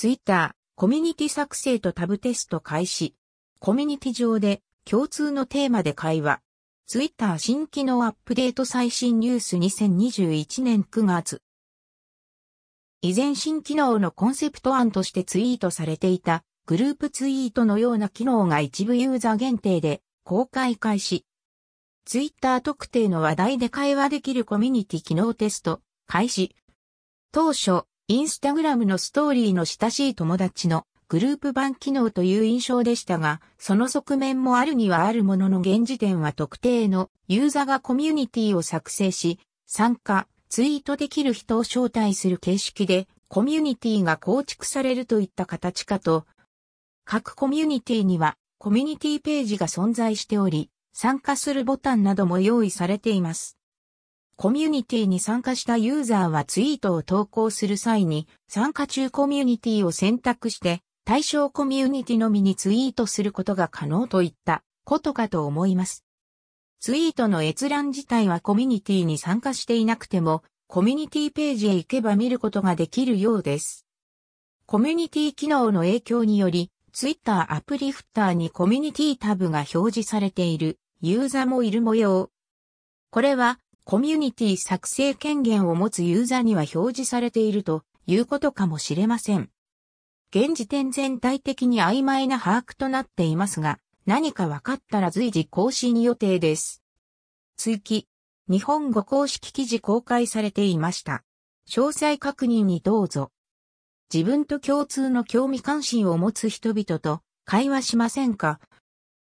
ツイッター、コミュニティ作成とタブテスト開始。コミュニティ上で共通のテーマで会話。ツイッター新機能アップデート最新ニュース2021年9月。以前新機能のコンセプト案としてツイートされていたグループツイートのような機能が一部ユーザー限定で公開開始。ツイッター特定の話題で会話できるコミュニティ機能テスト開始。当初、インスタグラムのストーリーの親しい友達のグループ版機能という印象でしたが、その側面もあるにはあるものの現時点は特定のユーザーがコミュニティを作成し、参加、ツイートできる人を招待する形式で、コミュニティが構築されるといった形かと、各コミュニティにはコミュニティページが存在しており、参加するボタンなども用意されています。コミュニティに参加したユーザーはツイートを投稿する際に参加中コミュニティを選択して対象コミュニティのみにツイートすることが可能といったことかと思います。ツイートの閲覧自体はコミュニティに参加していなくてもコミュニティページへ行けば見ることができるようです。コミュニティ機能の影響によりツイッターアプリフッターにコミュニティタブが表示されているユーザーもいる模様。これはコミュニティ作成権限を持つユーザーには表示されているということかもしれません。現時点全体的に曖昧な把握となっていますが、何か分かったら随時更新予定です。追記。日本語公式記事公開されていました。詳細確認にどうぞ。自分と共通の興味関心を持つ人々と会話しませんか？